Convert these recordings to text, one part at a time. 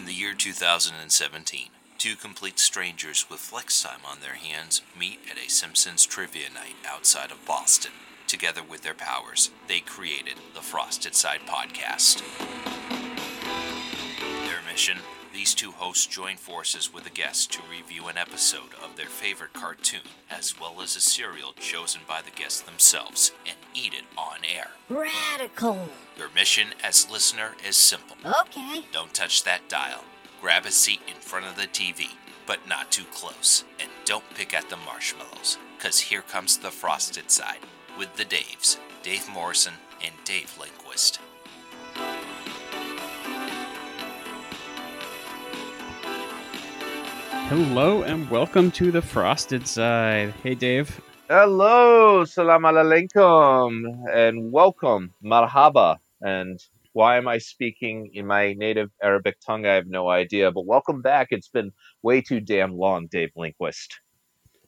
In the year 2017, two complete strangers with flex time on their hands meet at a Simpsons trivia night outside of Boston. Together with their powers, they created the Frosted Side podcast. Their mission these two hosts join forces with a guest to review an episode of their favorite cartoon, as well as a cereal chosen by the guests themselves, and eat it on air. Radical. Your mission as listener is simple. Okay. Don't touch that dial. Grab a seat in front of the TV, but not too close. And don't pick at the marshmallows, because here comes the frosted side with the Daves, Dave Morrison and Dave Linquist. Hello and welcome to the Frosted Side. Hey, Dave. Hello, salam alaikum, and welcome, marhaba. And why am I speaking in my native Arabic tongue? I have no idea, but welcome back. It's been way too damn long, Dave Linquist.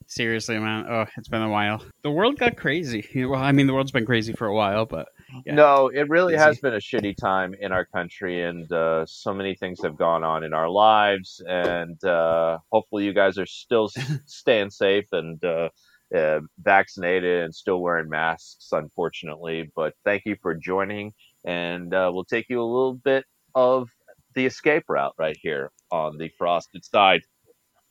Seriously, man. Oh, it's been a while. The world got crazy. Well, I mean, the world's been crazy for a while, but yeah. No, it really Busy. has been a shitty time in our country, and uh, so many things have gone on in our lives. And uh, hopefully, you guys are still staying safe and uh, uh, vaccinated and still wearing masks, unfortunately. But thank you for joining, and uh, we'll take you a little bit of the escape route right here on the frosted side.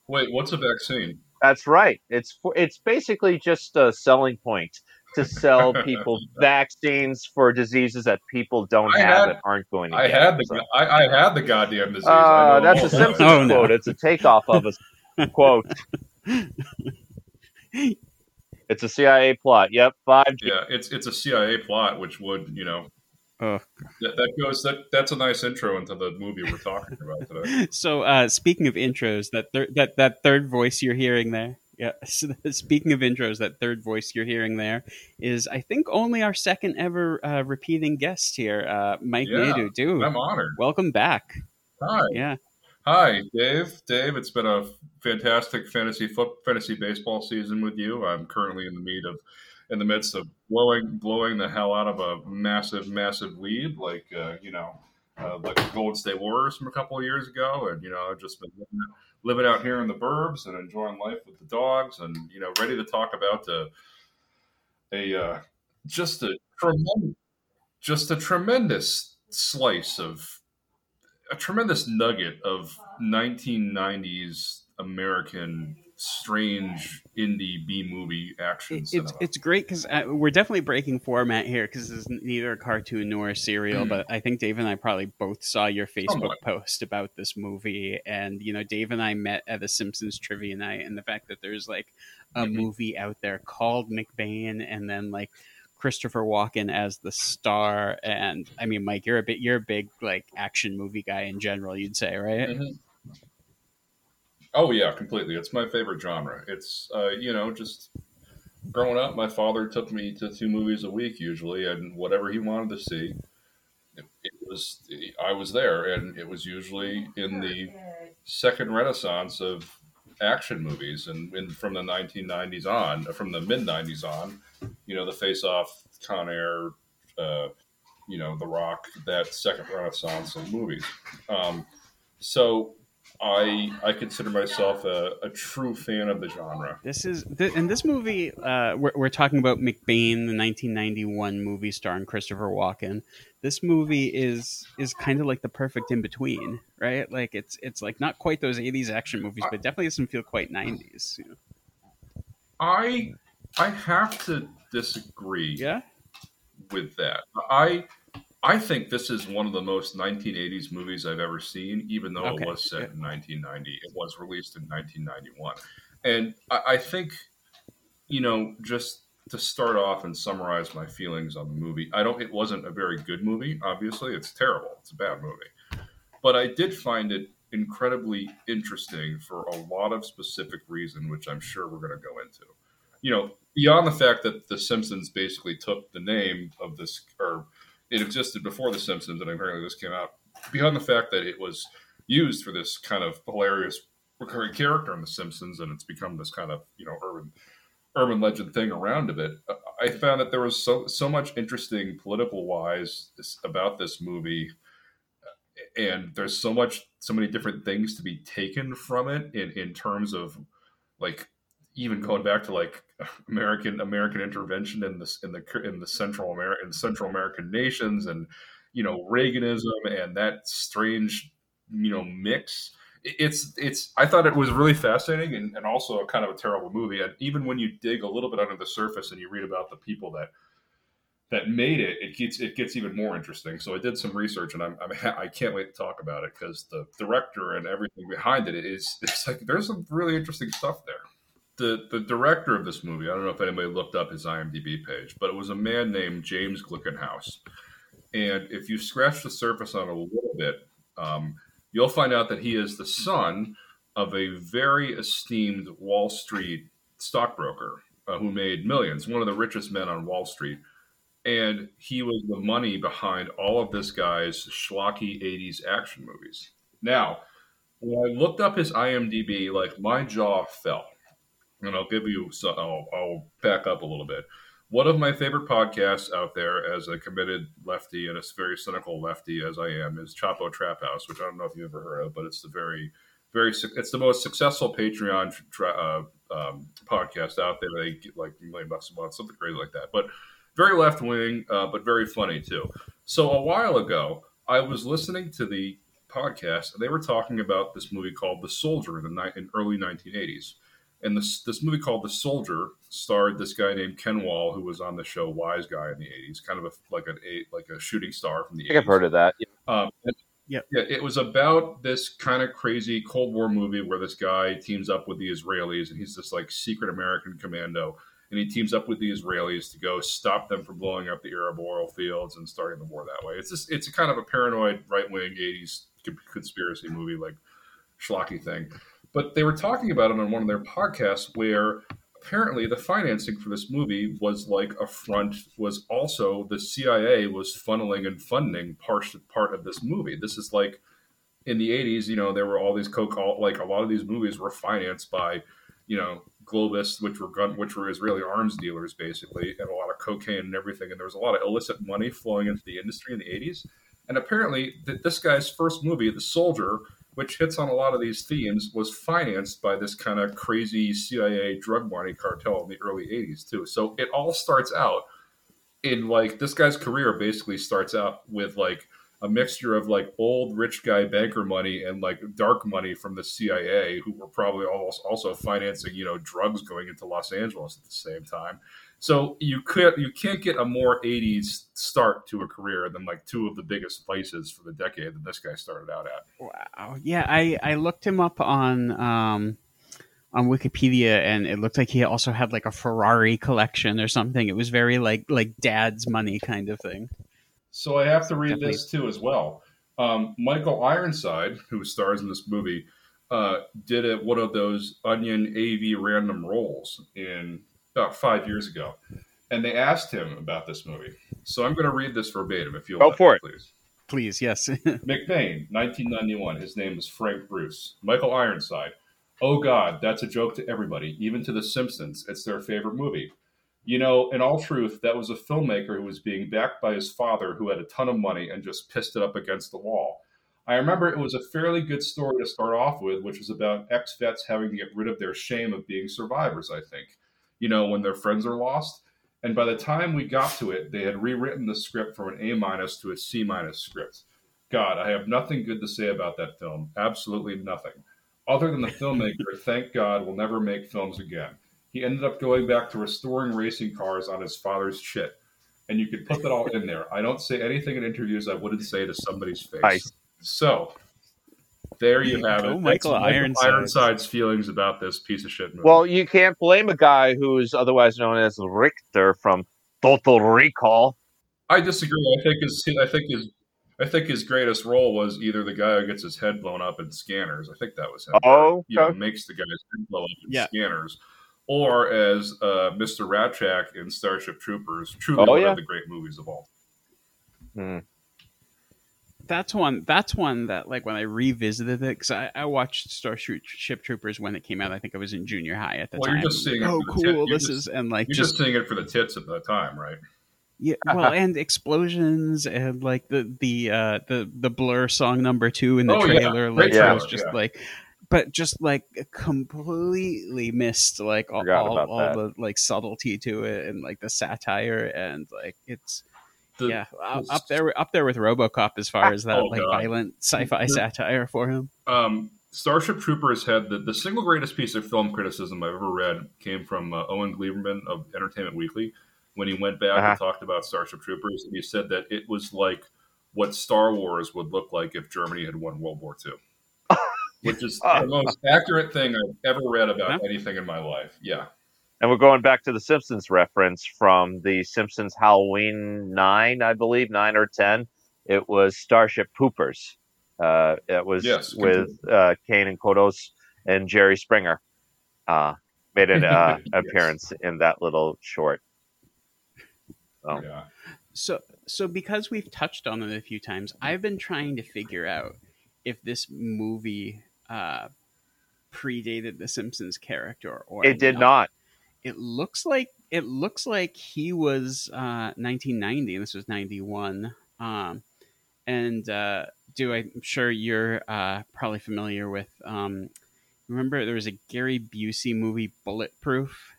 Wait, what's a vaccine? That's right. It's for, it's basically just a selling point to sell people vaccines for diseases that people don't I have had- and aren't going to I get. had the So- I, I had the goddamn disease. Uh, know that's a about Simpsons. Oh, no. quote. It's a takeoff of a quote. It's a CIA plot. Yep, five Yeah, it's it's a CIA plot, which would you know oh. that, that goes that that's a nice intro into the movie we're talking about today. So, uh, speaking of intros, that thir- that that third voice you're hearing there. Yeah. So, speaking of intros, that third voice you're hearing there is, I think, only our second ever uh, repeating guest here, uh, Mike Yeah, Nadeau. Dude, I'm honored. welcome back. Hi, Yeah. hi, Dave. Dave, it's been a fantastic fantasy foot fantasy baseball season with you. I'm currently in the meat of in the midst of blowing blowing the hell out of a massive massive lead, like uh, you know. Uh, like the Golden State Warriors from a couple of years ago, and you know, I've just been living, out here in the burbs and enjoying life with the dogs, and you know, ready to talk about a a uh, just a tremendous, just a tremendous slice of a tremendous nugget of 1990s American strange indie B movie action It- it's it's great because uh, we're definitely breaking format here because this is neither a cartoon nor a serial. Mm. But I think Dave and I probably both saw your Facebook post about this movie, and you know, Dave and I met at a Simpsons trivia night, and the fact that there's like a Mhm. movie out there called McBain, and then like Christopher Walken as the star, and I mean, Mike, you're a bit you're a big like action movie guy in general, you'd say, right? Mhm. Oh yeah, completely. It's my favorite genre. It's uh, you know just growing up, my father took me to two movies a week usually, and whatever he wanted to see, it, was I was there, and it was usually in the second renaissance of action movies, and, and from the 1990s on, from the mid 90s on, you know, the Face Off, Con Air, uh, you know, The Rock, that second renaissance of movies. Um, so I I consider myself a, a true fan of the genre. This is th- and this movie. Uh, we're, we're talking about McBain, the 1991 movie starring Christopher Walken. This movie is is kind of like the perfect in between, right? Like it's it's like not quite those 80s action movies, but definitely doesn't feel quite 90s. you know? I I have to disagree Yeah, with that. I I think this is one of the most 1980s movies I've ever seen, even though Okay, it was set in 1990. It was released in 1991, and I, I think you know just to start off and summarize my feelings on the movie. I don't. It wasn't a very good movie. Obviously, it's terrible. It's a bad movie, but I did find it incredibly interesting for a lot of specific reason, which I'm sure we're going to go into. You know, beyond the fact that The Simpsons basically took the name of this, or it existed before The Simpsons, and apparently this came out. Beyond the fact that it was used for this kind of hilarious recurring character in The Simpsons, and it's become this kind of you know urban urban legend thing around of it. I found that there was so so much interesting political wise about this movie and there's so much, so many different things to be taken from it in in terms of like even going back to like American American intervention in this in the in the Central American Central American nations and you know Reaganism and that strange you know mix. It's it's i thought it was really fascinating and, and also a kind of a terrible movie. And even when you dig a little bit under the surface and you read about the people that that made it it gets it gets even more interesting. So i did some research and i'm, I'm i can't wait to talk about it because the director and everything behind it is it's like there's some really interesting stuff there the the director of this movie i don't know if anybody looked up his imdb page but it was a man named james glickenhaus and if you scratch the surface on a little bit um, you'll find out that he is the son of a very esteemed Wall Street stockbroker uh, who made millions, one of the richest men on Wall Street. And he was the money behind all of this guy's schlocky 80s action movies. Now, when I looked up his IMDb, like my jaw fell. And I'll give you, so I'll, I'll back up a little bit one of my favorite podcasts out there as a committed lefty and a very cynical lefty as I am is Chapo Trap House, which I don't know if you've ever heard of, but it's the very, very, it's the most successful Patreon uh, um, podcast out there. They get like a million bucks a month, something crazy like that. But very left wing, uh, but very funny too. So a while ago, I was listening to the podcast, and they were talking about this movie called The Soldier in the ni- in early 1980s. And this this movie called The Soldier starred this guy named Ken Wahl, who was on the show Wise Guy in the '80s, kind of a, like an like a shooting star from the. I think 80s. I've heard of that. Um, yeah, yeah. It was about this kind of crazy Cold War movie where this guy teams up with the Israelis, and he's this like secret American commando, and he teams up with the Israelis to go stop them from blowing up the Arab oil fields and starting the war that way. It's just it's a kind of a paranoid right wing '80s conspiracy movie like schlocky thing. But they were talking about it on one of their podcasts where apparently the financing for this movie was like a front was also the CIA was funneling and funding part part of this movie. This is like in the 80s, you know, there were all these coke like a lot of these movies were financed by, you know, Globus, which were gun, which were Israeli arms dealers basically, and a lot of cocaine and everything. And there was a lot of illicit money flowing into the industry in the 80s. And apparently, th- this guy's first movie, The Soldier, which hits on a lot of these themes, was financed by this kind of crazy CIA drug money cartel in the early 80s, too. So it all starts out in like this guy's career basically starts out with like a mixture of like old rich guy banker money and like dark money from the CIA, who were probably almost also financing, you know, drugs going into Los Angeles at the same time. So you could you can't get a more '80s start to a career than like two of the biggest places for the decade that this guy started out at. Wow. Yeah, I I looked him up on um on Wikipedia, and it looked like he also had like a Ferrari collection or something. It was very like like dad's money kind of thing. So I have to read Definitely. this too as well. Um, Michael Ironside, who stars in this movie, uh, did one of those Onion AV random roles in about five years ago, and they asked him about this movie. So I'm going to read this verbatim, if you'll go for it, please. Please, yes. McBain, 1991. His name is Frank Bruce. Michael Ironside. Oh God, that's a joke to everybody, even to The Simpsons. It's their favorite movie. You know, in all truth, that was a filmmaker who was being backed by his father, who had a ton of money and just pissed it up against the wall. I remember it was a fairly good story to start off with, which was about ex vets having to get rid of their shame of being survivors, I think you know, when their friends are lost. And by the time we got to it, they had rewritten the script from an A minus to a C minus script. God, I have nothing good to say about that film. Absolutely nothing. Other than the filmmaker, thank God, will never make films again. He ended up going back to restoring racing cars on his father's shit. And you could put that all in there. I don't say anything in interviews I wouldn't say to somebody's face. Nice. So there you have it. Oh, Michael, Ironside. Ironside's feelings about this piece of shit movie. Well, you can't blame a guy who's otherwise known as Richter from Total Recall. I disagree. I think his I think his I think his greatest role was either the guy who gets his head blown up in scanners. I think that was him. Oh, okay. you know, makes the guy's head blow up in yeah. scanners. Or as uh, Mr. Rasczak in Starship Troopers, truly oh, one yeah. of the great movies of all. Hmm that's one. That's one that like when I revisited it because I, I, watched Starship Troopers when it came out. I think I was in junior high at the well, time. You're just seeing oh, cool! This just, is and like you're just, just, seeing it for the tits at the time, right? Yeah, well, and explosions and like the the uh, the the Blur song number two in the Oh, trailer, Great like trailer, was just yeah. like, but just like completely missed like all, all, all the like subtlety to it and like the satire and like it's The- yeah up up there up there with RoboCop as far as that Oh, like God. violent sci-fi The- satire for him. um, Starship Troopers had the, the single greatest piece of film criticism I've ever read came from uh, Owen Gleiberman of Entertainment Weekly when he went back Uh-huh. and talked about Starship Troopers, and he said that it was like what Star Wars would look like if Germany had won World War II, which is the most accurate thing I've ever read about Huh? anything in my life. Yeah, And we're going back to the Simpsons reference from the Simpsons Halloween 9, I believe, 9 or 10. It was Starship Poopers. Uh, it was Yes, with uh, Kang and Kodos and Jerry Springer. Uh, made an uh, Yes. appearance in that little short. Oh. yeah. So, so because we've touched on it a few times, I've been trying to figure out if this movie uh, predated the Simpsons character or It did not. It looks like it looks like he was uh, 1990, and this was 91. Um, and uh, do I'm sure you're uh, probably familiar with. Um, remember, there was a Gary Busey movie, Bulletproof,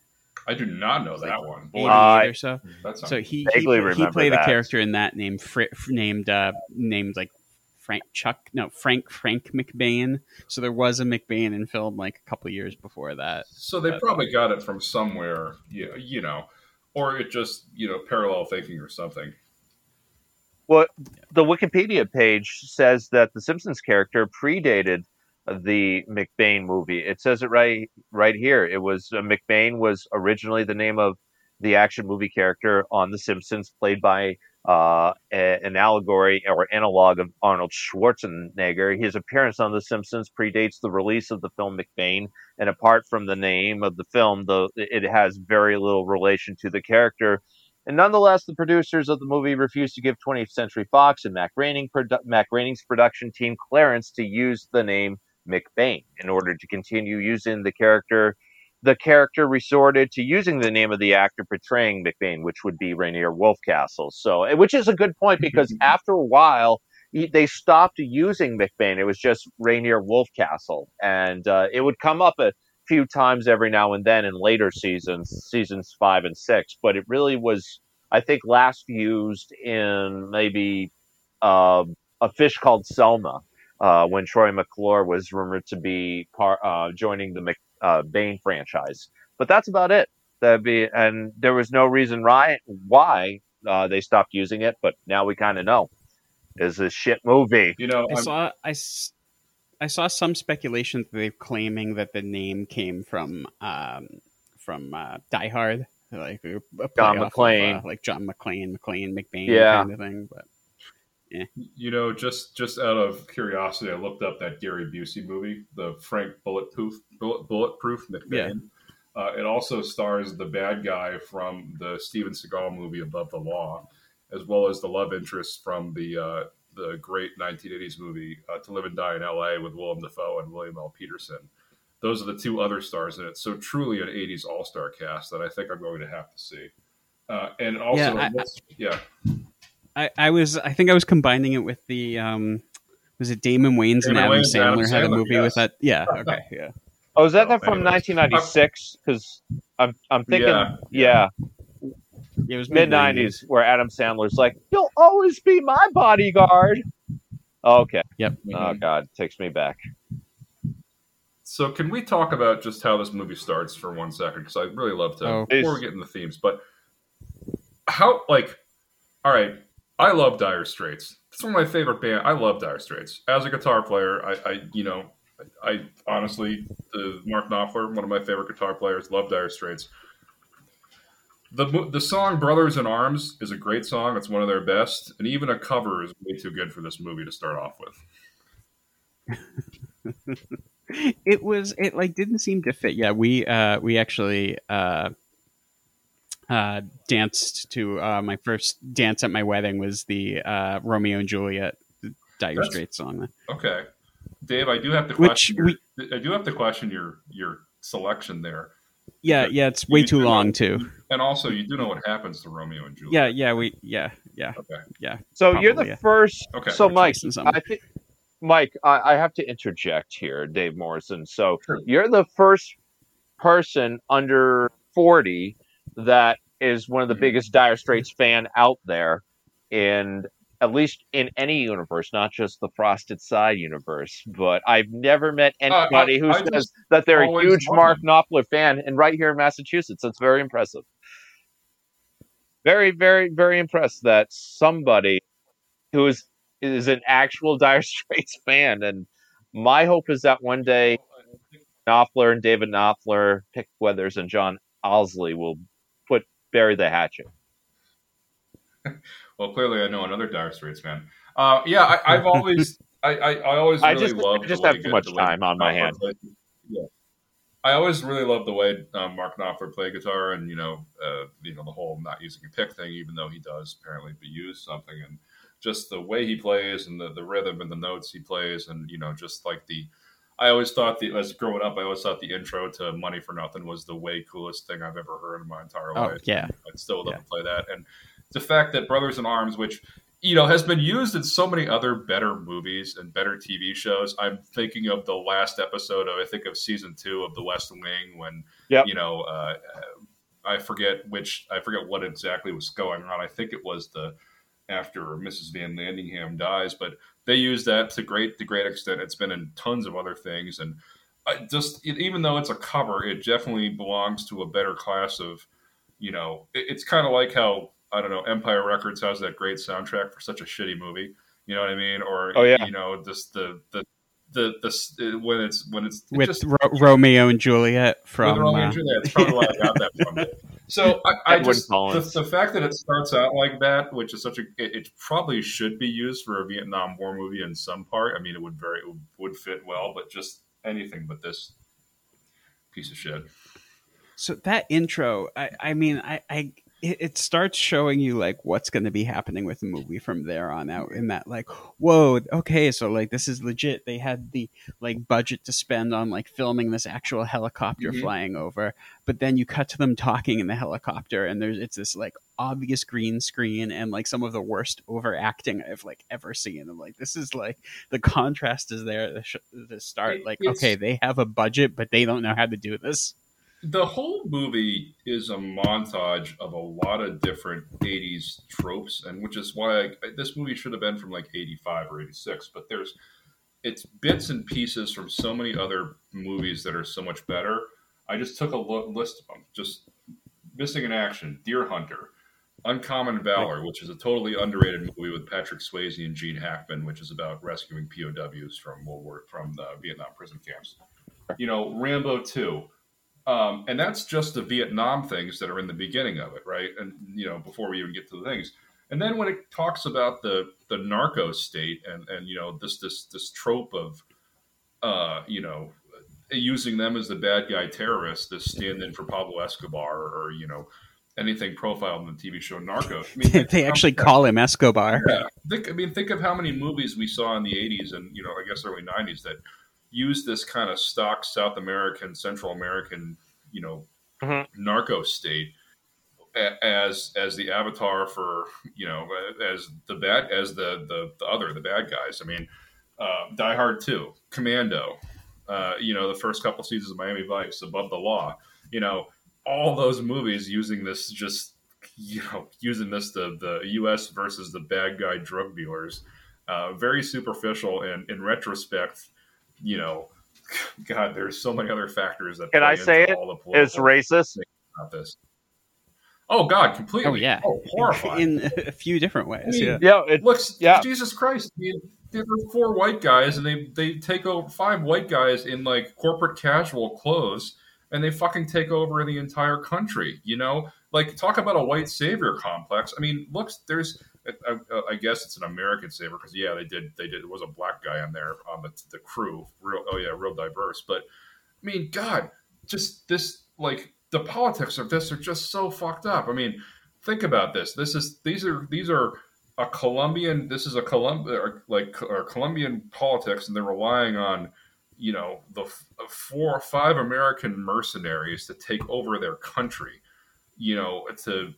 I do not know that one. Boy, 88 Uh, or so. that's So he he, he played that. a character in that named Fr- named uh, named like Frank Chuck no Frank Frank McBain. So there was a McBain in film like a couple years before that. So they But- probably got it from somewhere, you you know, or it just you know parallel thinking or something. Well, the Wikipedia page says that the Simpsons character predated the McBain movie. It says it right right here. It was uh, McBain was originally the name of the action movie character on The Simpsons, played by uh, an allegory or analog of Arnold Schwarzenegger. His appearance on The Simpsons predates the release of the film McBain, and apart from the name of the film, the it has very little relation to the character. And nonetheless, the producers of the movie refused to give 20th Century Fox and Matt, Groening produ- Matt Groening's production team clearance to use the name McBain in order to continue using the character. The character resorted to using the name of the actor portraying McBain, which would be Rainier Wolfcastle. So, eh, which is a good point because after a while, they stopped using McBain. It was just Rainier Wolfcastle, and uh, it would come up a few times every now and then in later seasons, seasons five and six. But it really was, I think, last used in maybe uh, a fish called Selma uh, when Troy McClure was rumored to be par- uh, joining the Mc- uh, Bain franchise. But that's about it. That'd be, and there was no reason why why uh, they stopped using it. But now we kind of know. It's a shit movie. You know, I I'm- saw I, s- I saw some speculation that they're claiming that the name came from um, from uh, Die Hard, like a John off of, McClane. uh, like John McClane, McClane, McBain, Yeah. kind of thing. But you know, just just out of curiosity, I looked up that Gary Busey movie, the Frank Bulletproof Bullet, Bulletproof McBain. Uh, it also stars the bad guy from the Steven Seagal movie Above the Law, as well as the love interest from the uh, the great 1980s movie uh, To Live and Die in L.A. with Willem Dafoe and William L. Petersen. Those are the two other stars in it. So truly an 80s all star cast that I think I'm going to have to see. Uh, and also, Yeah, I- what's- yeah, I, I was I think I was combining it with the um, was it Damon Wayans and Adam Wayans and Adam Sandler had a Sandler, movie yes. with that? Yeah, okay, yeah. Oh, is that Oh, that from 1996? Because I'm I'm thinking, Yeah, yeah, Yeah, it was mid 90s, where Adam Sandler's like, "You'll always be my bodyguard." Okay. Yep. Oh God, takes me back. So, can we talk about just how this movie starts for one second? Because I'd really love to Oh. before we get in the themes. But how, like, all right, I love Dire Straits. It's one of my favorite band. I love Dire Straits as a guitar player. I, I you know, I, I honestly, the Mark Knopfler, one of my favorite guitar players, love Dire Straits. The, the song "Brothers in Arms" is a great song. It's one of their best, and even a cover is way too good for this movie to start off with. it was it like didn't seem to fit. Yeah, we uh we actually uh uh danced to uh my first dance at my wedding was the uh Romeo and Juliet Dire That's- Straits song. Okay, Dave, I do have to Which question. we- your, I do have to question your your selection there. Yeah, yeah, it's way too long know- too. And also, you do know what happens to Romeo and Juliet. yeah, yeah, we, yeah, yeah, Okay. yeah. So you're the yeah. first. Okay. So We're Mike. I think Mike, I, I have to interject here, Dave Morrison. So Sure. you're the first person under forty that is one of the Mhm. biggest Dire Straits fan out there, and at least in any universe, not just the Frosted Side universe. But I've never met Uh, I- anybody who I says that they're a huge Mark. Knopfler fan, and right here in Massachusetts, that's very impressive. Very, very, very impressed that somebody who is is an actual Dire Straits fan, and my hope is that one day Knopfler and David Knopfler, Pick Withers, and John Illsley will bury the hatchet. Well, clearly, I know another Dire Straits fan. Uh, yeah, I, I've always, I, I, I always I really just- loved. I just have too much time on my hand. played- yeah, I always really loved the way um, Mark Knopfler played guitar, and you know, uh, you know, the whole not using a pick thing, even though he does apparently be use something, and just the way he plays and the, the rhythm and the notes he plays, and you know, just like the. I always thought the as growing up, I always thought the intro to "Money for Nothing" was the way coolest thing I've ever heard in my entire Oh, life. yeah. I'd still love Yeah. to play that. And the fact that Brothers in Arms, which you know has been used in so many other better movies and better TV shows. I'm thinking of the last episode of I think of season two of The West Wing when Yep. you know uh, I forget which I forget what exactly was going on. I think it was the after Mrs. Van Landingham dies, but they use that to great to great extent. It's been in tons of other things, and I just it, even though it's a cover, it definitely belongs to a better class of, you know, it, it's kind of like how I don't know Empire Records has that great soundtrack for such a shitty movie. You know what I mean? Or Oh, yeah. you know, just the the the the, when it's when it's it With just, Ro- Romeo and Juliet from. Romeo uh, and Juliet. That's probably why I got that from. So I, I just the, the fact that it starts out like that, which is such a, it, it probably should be used for a Vietnam War movie in some part. I mean, it would very it would fit well, but just anything but this piece of shit. So that intro, I, I mean, I, I, it, it starts showing you like what's going to be happening with the movie from there on out. In that, like, whoa, okay, so like this is legit. They had the like budget to spend on like filming this actual helicopter Mhm. flying over, but then you cut to them talking in the helicopter, and there's it's this like obvious green screen and like some of the worst overacting I've like ever seen. I'm like, this is like the contrast is there to, sh- to start. Like, it's- okay, they have a budget, but they don't know how to do this. The whole movie is a montage of a lot of different 80s tropes, and which is why I, this movie should have been from like 85 or 86, but there's it's bits and pieces from so many other movies that are so much better. I just took a list of them. Just Missing in Action, Deer Hunter, Uncommon Valor, which is a totally underrated movie with Patrick Swayze and Gene Hackman, which is about rescuing POWs from World War from the Vietnam prison camps. You know, Rambo 2. Um, and that's just the Vietnam things that are in the beginning of it, right? And you know, before we even get to the things, and then when it talks about the the narco state and and you know this this this trope of, uh, you know, using them as the bad guy terrorists, this stand in for Pablo Escobar or you know anything profiled in the TV show Narcos. I mean, they actually how- call him Escobar. yeah, think. I mean, think of how many movies we saw in the '80s and you know, I guess early '90s that used this kind of stock South American, Central American, you know, Mhm. narco state as as the avatar for you know as the bad as the the, the other the bad guys. I mean, uh, Die Hard Two, Commando, uh, you know, the first couple seasons of Miami Vice, Above the Law, you know, all those movies using this just you know using this the the U.S. versus the bad guy drug dealers, uh, very superficial and in retrospect, you know. God, there's so many other factors that Can I say it? all the political It's racist. about this. Oh God, completely. Oh yeah, oh, horrifying. in a few different ways. I mean, yeah. Yeah, it, Looks, Yeah. Jesus Christ! I mean, there are four white guys, and they they take over five white guys in like corporate casual clothes, and they fucking take over the entire country. You know, like talk about a white savior complex. I mean, looks, there's. I, I, I guess it's an American saber because yeah, they did they did. There was a black guy on there on the the crew. Real, oh yeah, real diverse. But I mean, God, just this like the politics of this are just so fucked up. I mean, think about this. This is these are these are a Colombian. This is a Colum like or Colombian politics, and they're relying on you know the four or five American mercenaries to take over their country you know, to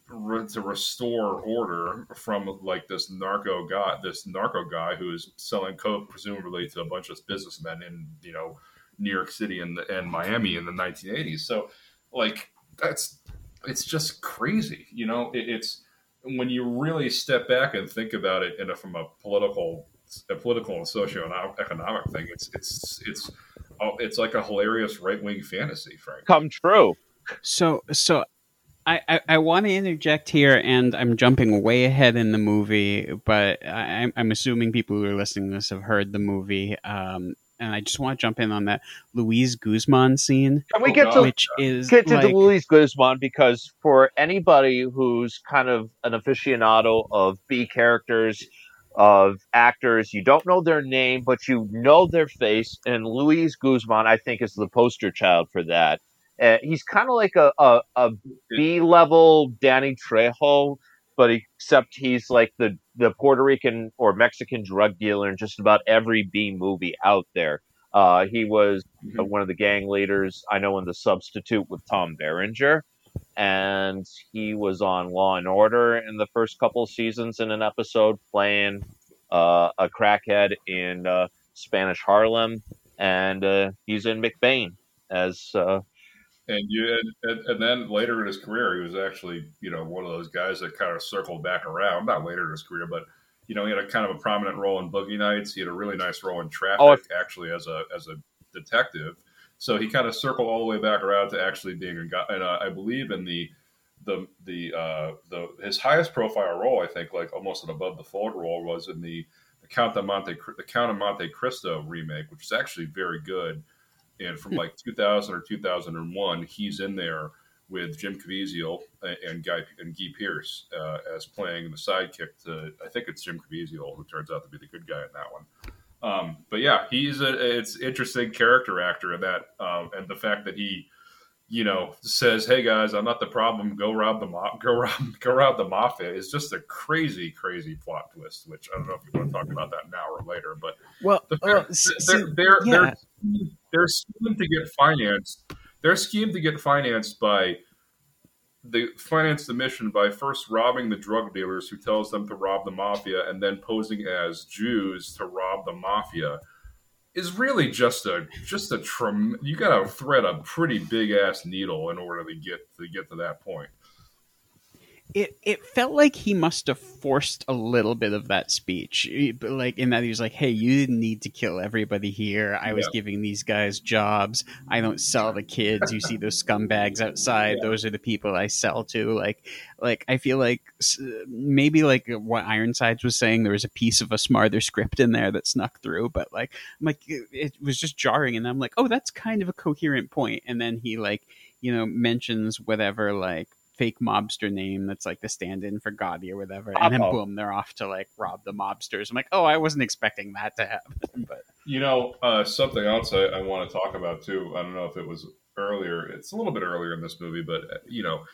to restore order from like this narco guy, this narco guy who is selling coke presumably to a bunch of businessmen in you know New York City and and Miami in the 1980s. So, like that's it's just crazy, you know. It, it's when you really step back and think about it in a, from a political a political and socio-economic thing, it's it's it's oh, it's like a hilarious right wing fantasy, Frank. Come true. So so I, I, I want to interject here, and I'm jumping way ahead in the movie, but I, I'm assuming people who are listening to this have heard the movie. Um, and I just want to jump in on that Luis Guzman scene. Can we get to which is get to like, the Luis Guzman because for anybody who's kind of an aficionado of B characters, of actors, you don't know their name, but you know their face, and Luis Guzman, I think, is the poster child for that. Uh, he's kind of like a, a, a B level Danny Trejo, but except he's like the, the Puerto Rican or Mexican drug dealer in just about every B movie out there. Uh, he was Mhm. one of the gang leaders, I know, in The Substitute with Tom Berenger. And he was on Law and Order in the first couple seasons in an episode, playing uh, a crackhead in uh, Spanish Harlem. And uh, he's in McBain as uh, And you and, and, then later in his career, he was actually you know one of those guys that kind of circled back around. Not later in his career, but you know he had a kind of a prominent role in Boogie Nights. He had a really nice role in Traffic, Oh, actually as a as a detective. So he kind of circled all the way back around to actually being a guy. And uh, I believe in the the the uh, the his highest profile role, I think, like almost an above the fold role, was in the the Count of Monte the Count of Monte Cristo remake, which is actually very good. And from like 2000 or 2001, he's in there with Jim Caviezel and- and Guy and Guy Pearce uh, as playing the sidekick to I think it's Jim Caviezel who turns out to be the good guy in that one. Um, but yeah, he's a it's interesting character actor in that, um, and the fact that he, you know, says, "Hey guys, I'm not the problem. Go rob the mob. Go rob. Go rob the mafia." is just a crazy, crazy plot twist. Which I don't know if you want to talk about that now or later, but well, the s- they're, see, they're, yeah. they're, they're schemed to get financed. They're schemed to get financed by they finance the mission by first robbing the drug dealers who tells them to rob the mafia and then posing as Jews to rob the mafia is really just a just a trem- you got to thread a pretty big ass needle in order to get to get to that point. It it felt like he must have forced a little bit of that speech. But like in that he was like hey you didn't need to kill everybody here. I was Yeah. giving these guys jobs. I don't sell the kids. You see those scumbags outside. Yeah. those are the people i sell to. Like like i feel like maybe like what ironsides was saying there was a piece of a smarter script in there that snuck through but like i'm like it, it was just jarring and i'm like oh that's kind of a coherent point. And then he like you know mentions whatever like fake mobster name that's like the stand-in for Gotti or whatever, and then Uh-oh. boom, they're off to like rob the mobsters. I'm like, oh, I wasn't expecting that to happen, but You know, uh, something else I, I want to talk about too. I don't know if it was earlier. It's a little bit earlier in this movie, but uh, you know,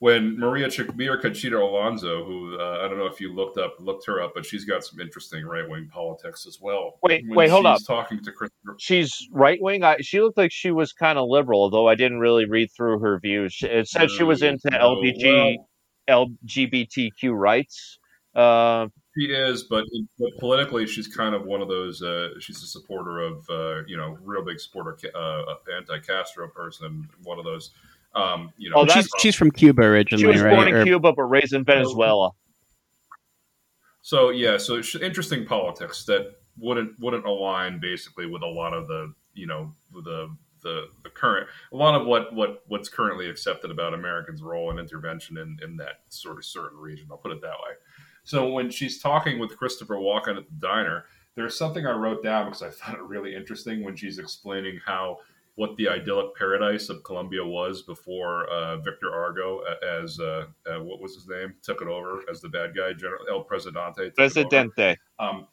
when Maria Ch- Maria Conchita Alonso, who uh, I don't know if you looked up looked her up, but she's got some interesting right wing politics as well. Wait, When wait, hold up. Talking to Christopher. she's right wing. She looked like she was kind of liberal, although I didn't really read through her views. It said she was into No, LBG, LGBTQ rights. Uh, She is, but, but politically, she's kind of one of those. Uh, she's a supporter of, uh, you know, real big supporter, uh, anti-Castro person. One of those, um, you know. Oh, she's she's from Cuba originally, she was right? born in Or- Cuba but raised in Venezuela. So yeah, so it's interesting politics that wouldn't wouldn't align basically with a lot of the you know the the the current a lot of what what what's currently accepted about Americans' role and intervention in in that sort of certain region. I'll put it that way. So when she's talking with Christopher Walken at the diner, there's something I wrote down because I found it really interesting when she's explaining how what the idyllic paradise of Colombia was before uh, Victor Argo as uh, uh, what was his name took it over as the bad guy, General El Presidente. took it over Presidente. um,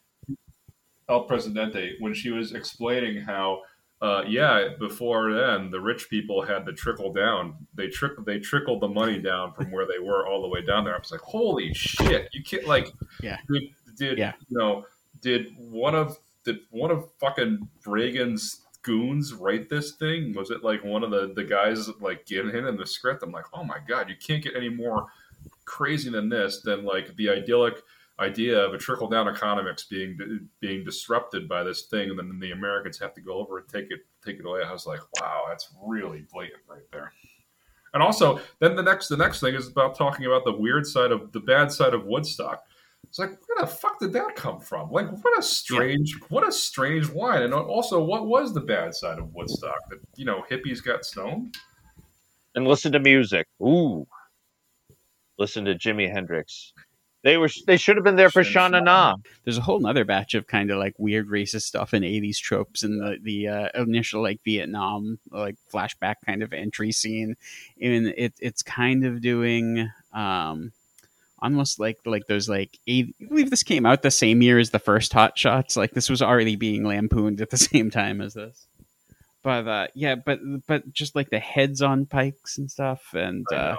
El Presidente when she was explaining how, uh, yeah, before then the rich people had to trickle down. They trick they trickled the money down from where they were all the way down there. I was like, holy shit! You can't like, Yeah. Did, did Yeah. you know? Did one of did one of fucking Reagan's goons write this thing? Was it like one of the the guys like giving him the script? I'm like, oh my god, you can't get any more crazy than this. Than like the idyllic idea of a trickle down economics being being disrupted by this thing, and then the Americans have to go over and take it take it away. I was like, wow, that's really blatant right there. And also, then the next the next thing is about talking about the weird side of the bad side of Woodstock. It's like, where the fuck did that come from? Like, what a strange, yeah. what a strange wine. And also, what was the bad side of Woodstock? That you know, hippies got stoned. And listen to music. Ooh, listen to Jimi Hendrix. They were they should have been there for Sha Na Na. There's a whole other batch of kind of like weird racist stuff and 80s tropes in the the uh, initial like Vietnam like flashback kind of entry scene. And it it's kind of doing um almost like like those like eight, I believe this came out the same year as the first Hot Shots. Like this was already being lampooned at the same time as this. But uh, yeah, but but just like the heads on pikes and stuff, and uh,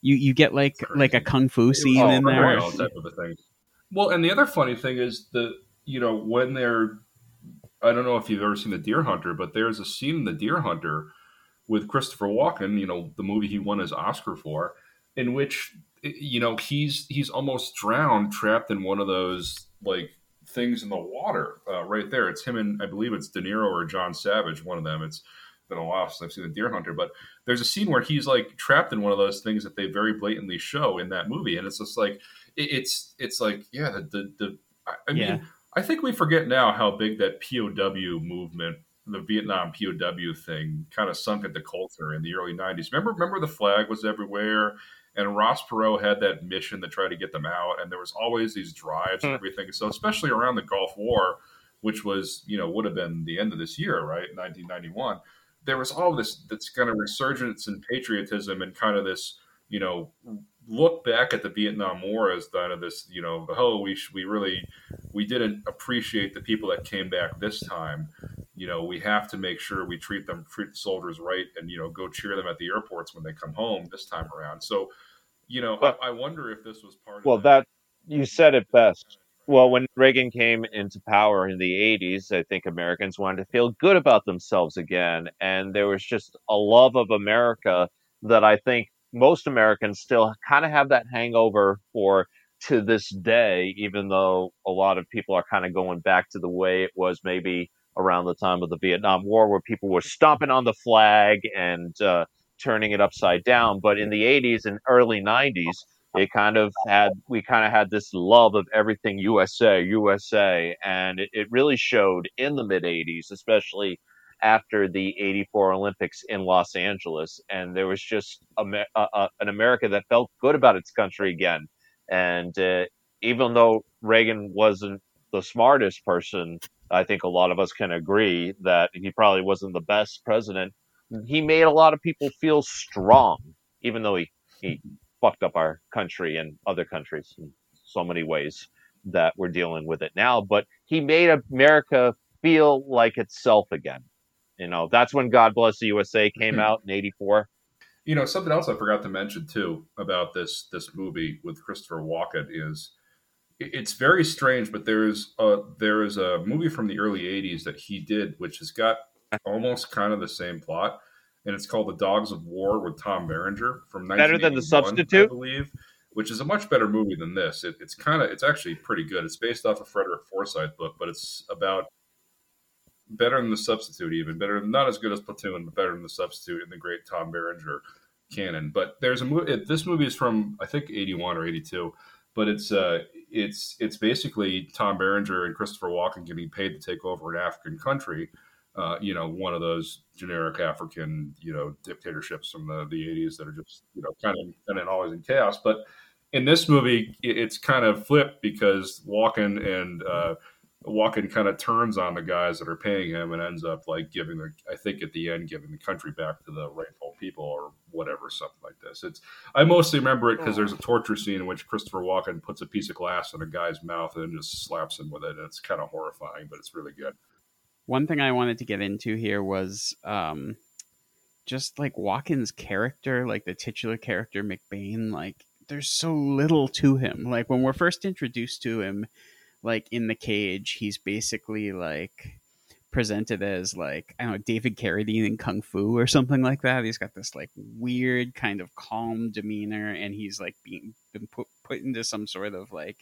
you you get like like a kung fu scene oh, in there. Type of a thing. Well, and the other funny thing is the you know when they're I don't know if you've ever seen the Deer Hunter, but there's a scene in the Deer Hunter with Christopher Walken, you know, the movie he won his Oscar for, in which you know he's he's almost drowned, trapped in one of those like things in the water uh, right there. It's him and I believe it's De Niro or John Savage, one of them. It's been a while since I've seen the Deer Hunter, but there's a scene where he's like trapped in one of those things that they very blatantly show in that movie, and it's just like it's it's like yeah, the the, the I mean, yeah. I think we forget now how big that POW movement, the Vietnam POW thing, kind of sunk into culture in the early '90s. Remember, remember the flag was everywhere. And Ross Perot had that mission to try to get them out, and there was always these drives and hmm. everything. So, especially around the Gulf War, which was, you know, would have been the end of this year, right, 1991 there was all this this kind of resurgence in patriotism and kind of this you know look back at the Vietnam War as kind of this you know oh we we really we didn't appreciate the people that came back this time you know we have to make sure we treat them treat the soldiers right and you know go cheer them at the airports when they come home this time around so you know well, I, I, wonder if this was part well of that you said it best well, when Reagan came into power in the 80s, I think Americans wanted to feel good about themselves again. And there was just a love of America that I think most Americans still kind of have that hangover for to this day, even though a lot of people are kind of going back to the way it was maybe around the time of the Vietnam War, where people were stomping on the flag and uh, turning it upside down. But in the 80s and early 90s, it kind of had we kind of had this love of everything USA, USA, and it, it really showed in the mid '80s, especially after the '84 Olympics in Los Angeles, and there was just a, a, a, an America that felt good about its country again. And uh, even though Reagan wasn't the smartest person, I think a lot of us can agree that he probably wasn't the best president. He made a lot of people feel strong, even though he he fucked up our country and other countries in so many ways that we're dealing with it now. But he made America feel like itself again. You know, that's when God Bless the USA came mm-hmm. out in '84. You know, something else I forgot to mention too about this this movie with Christopher Walken is it's very strange, but there's a there is a movie from the early '80s that he did, which has got almost kind of the same plot and it's called The Dogs of War with Tom Berenger from better than the substitute, I believe, which is a much better movie than this. It, it's kind of it's actually pretty good. It's based off a Frederick Forsyth book, but it's about better than the substitute, even better, not as good as Platoon, but better than the substitute in the great Tom Berenger canon. But there's a movie. This movie is from I think 81 or 82, but it's uh it's it's basically Tom Berenger and Christopher Walken getting paid to take over an African country uh, you know, one of those generic African, you know, dictatorships from the, the 80s that are just, you know, kind of kind of always in chaos. But in this movie, it's kind of flipped because Walken and uh, Walken kind of turns on the guys that are paying him and ends up like giving the, I think at the end, giving the country back to the rightful people or whatever, something like this. It's, I mostly remember it because there's a torture scene in which Christopher Walken puts a piece of glass in a guy's mouth and just slaps him with it. And it's kind of horrifying, but it's really good one thing I wanted to get into here was um, just like Walken's character, like the titular character McBain. Like, there's so little to him. Like when we're first introduced to him, like in the cage, he's basically like presented as like I don't know David Carradine in Kung Fu or something like that. He's got this like weird kind of calm demeanor, and he's like being been put put into some sort of like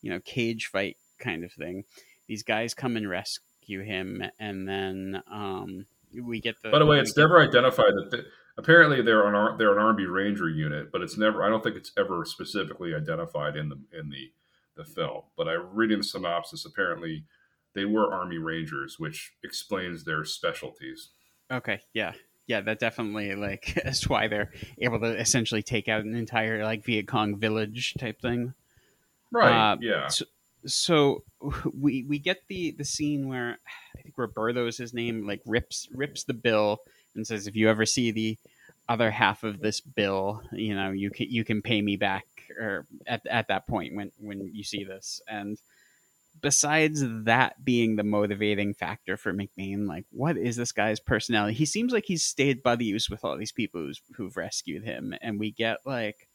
you know cage fight kind of thing. These guys come and rescue him, and then um, we get the. By the way, it's never identified that. The, apparently, they're an they're an Army Ranger unit, but it's never. I don't think it's ever specifically identified in the in the the film. But I read in the synopsis. Apparently, they were Army Rangers, which explains their specialties. Okay, yeah. Yeah, that definitely like is why they're able to essentially take out an entire like Viet Cong village type thing. Right. Uh, yeah. So, so we we get the the scene where I think Roberto is his name, like rips rips the bill and says, "If you ever see the other half of this bill, you know you can you can pay me back." Or at at that point when when you see this, and besides that being the motivating factor for McBain, like what is this guy's personality? He seems like he's stayed buddies with all these people who've rescued him, and we get like.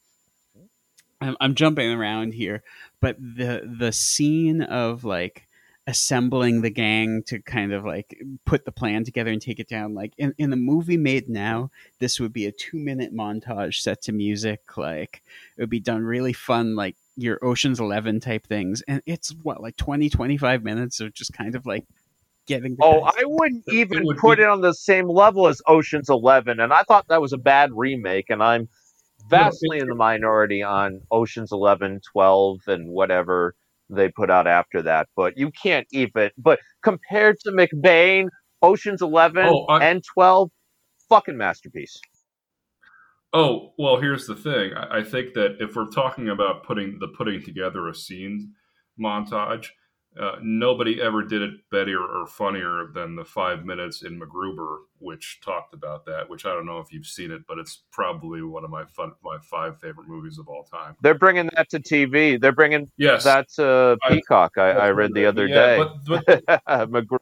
I'm, I'm jumping around here, but the the scene of like assembling the gang to kind of like put the plan together and take it down like in, in the movie made now this would be a two minute montage set to music like it would be done really fun like your oceans 11 type things. And it's what like 20 25 minutes of just kind of like getting Oh, I wouldn't It even would put be- it on the same level as Ocean's Eleven, and I thought that was a bad remake, and I'm vastly in the minority on Ocean's 11, 12, and whatever they put out after that. But you can't even. But compared to McBain, Ocean's 11 Oh, I- and 12, fucking masterpiece. Oh well, here's the thing. I, I think that if we're talking about putting the putting together a scene montage, uh, nobody ever did it better or funnier than the five minutes in MacGruber, which talked about that. Which I don't know if you've seen it, but it's probably one of my fun, my five favorite movies of all time. They're bringing that to TV. They're bringing Yes, that to Peacock. I, I read the other Yeah, day. But, but